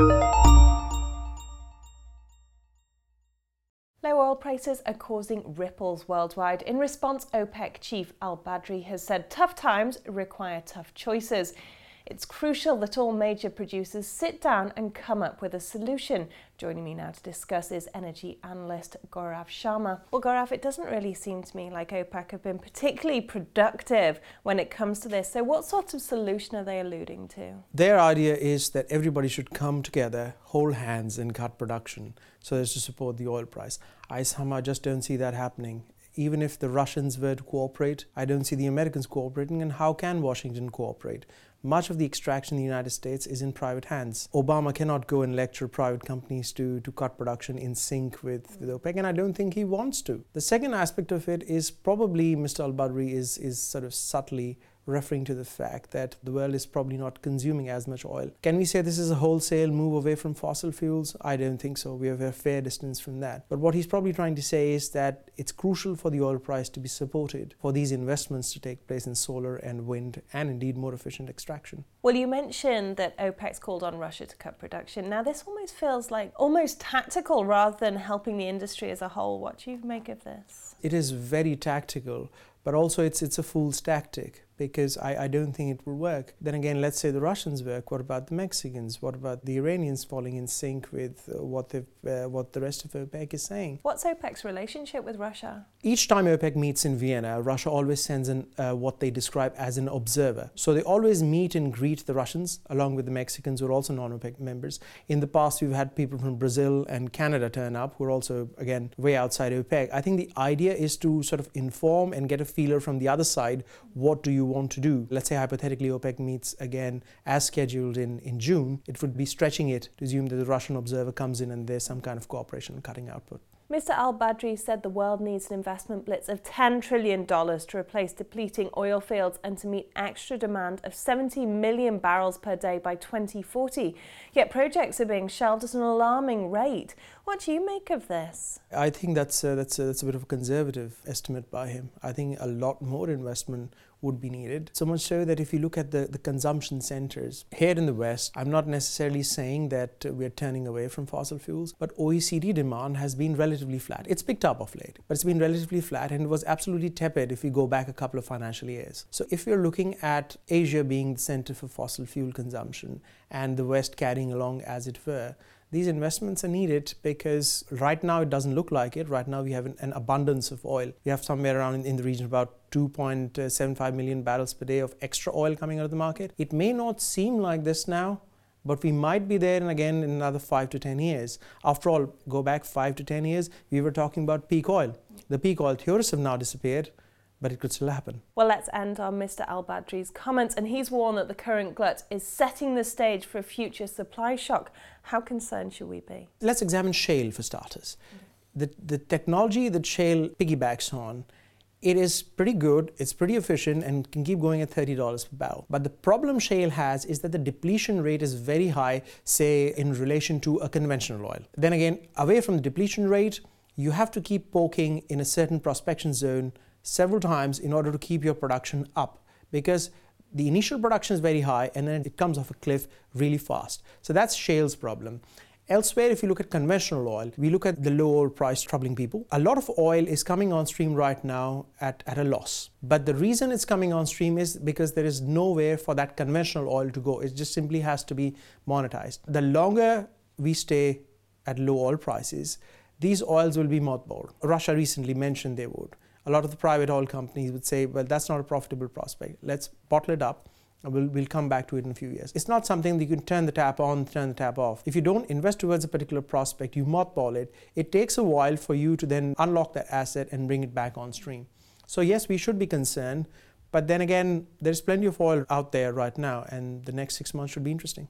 Low oil prices are causing ripples worldwide. In response, OPEC chief El-Badri has said tough times require tough choices. It's crucial that all major producers sit down and come up with a solution. Joining me now to discuss is energy analyst Gaurav Sharma. Well, Gaurav, it doesn't really seem to me like OPEC have been particularly productive when it comes to this. So, what sort of solution are they alluding to? Their idea is that everybody should come together, hold hands, and cut production so as to support the oil price. I somehow just don't see that happening. Even if the Russians were to cooperate, I don't see the Americans cooperating, and how can Washington cooperate? Much of the extraction in the United States is in private hands. Obama cannot go and lecture private companies to, to cut production in sync with, with mm. OPEC, and I don't think he wants to. The second aspect of it is probably Mr. El-Badri is, is sort of subtly referring to the fact that the world is probably not consuming as much oil. Can we say this is a wholesale move away from fossil fuels? I don't think so. We have a fair distance from that. But what he's probably trying to say is that it's crucial for the oil price to be supported for these investments to take place in solar and wind and indeed more efficient extraction. Well, you mentioned that OPEC's called on Russia to cut production. Now, this almost feels like almost tactical rather than helping the industry as a whole. What do you make of this? It is very tactical, but also it's, it's a fool's tactic because I, I don't think it will work. Then again, let's say the Russians work. What about the Mexicans? What about the Iranians falling in sync with uh, what, uh, what the rest of OPEC is saying? What's OPEC's relationship with Russia? Each time OPEC meets in Vienna, Russia always sends in uh, what they describe as an observer. So they always meet and greet the Russians along with the Mexicans who are also non OPEC members. In the past, we've had people from Brazil and Canada turn up who are also, again, way outside OPEC. I think the idea is to sort of inform and get a feeler from the other side what do you want to do. Let's say hypothetically OPEC meets again as scheduled in, in June, it would be stretching it to assume that the Russian observer comes in and there's some kind of cooperation cutting output. Mr. El-Badri said the world needs an investment blitz of $10 trillion to replace depleting oil fields and to meet extra demand of 70 million barrels per day by 2040. Yet projects are being shelved at an alarming rate. What do you make of this? I think that's a, that's a, that's a bit of a conservative estimate by him. I think a lot more investment would be needed. So much so that if you look at the, the consumption centers here in the West, I'm not necessarily saying that we're turning away from fossil fuels, but OECD demand has been relatively flat. It's picked up of late, but it's been relatively flat and it was absolutely tepid if you go back a couple of financial years. So if you're looking at Asia being the center for fossil fuel consumption and the West carrying along as it were, these investments are needed because right now it doesn't look like it. Right now we have an, an abundance of oil. We have somewhere around in the region about 2.75 million barrels per day of extra oil coming out of the market. It may not seem like this now, but we might be there and again in another five to 10 years. After all, go back five to 10 years, we were talking about peak oil. The peak oil theorists have now disappeared but it could still happen. Well, let's end on Mr. El-Badri's comments, and he's warned that the current glut is setting the stage for a future supply shock. How concerned should we be? Let's examine shale for starters. The, the technology that shale piggybacks on it is pretty good, it's pretty efficient, and can keep going at $30 per barrel. But the problem shale has is that the depletion rate is very high, say, in relation to a conventional oil. Then again, away from the depletion rate, you have to keep poking in a certain prospection zone several times in order to keep your production up because the initial production is very high and then it comes off a cliff really fast. So that's shale's problem. Elsewhere, if you look at conventional oil, we look at the low oil price troubling people. A lot of oil is coming on stream right now at, at a loss. But the reason it's coming on stream is because there is nowhere for that conventional oil to go. It just simply has to be monetized. The longer we stay at low oil prices, these oils will be mothballed. Russia recently mentioned they would a lot of the private oil companies would say, well, that's not a profitable prospect. Let's bottle it up. We'll, we'll come back to it in a few years. It's not something that you can turn the tap on, turn the tap off. If you don't invest towards a particular prospect, you mothball it. It takes a while for you to then unlock that asset and bring it back on stream. So, yes, we should be concerned, but then again, there's plenty of oil out there right now, and the next six months should be interesting.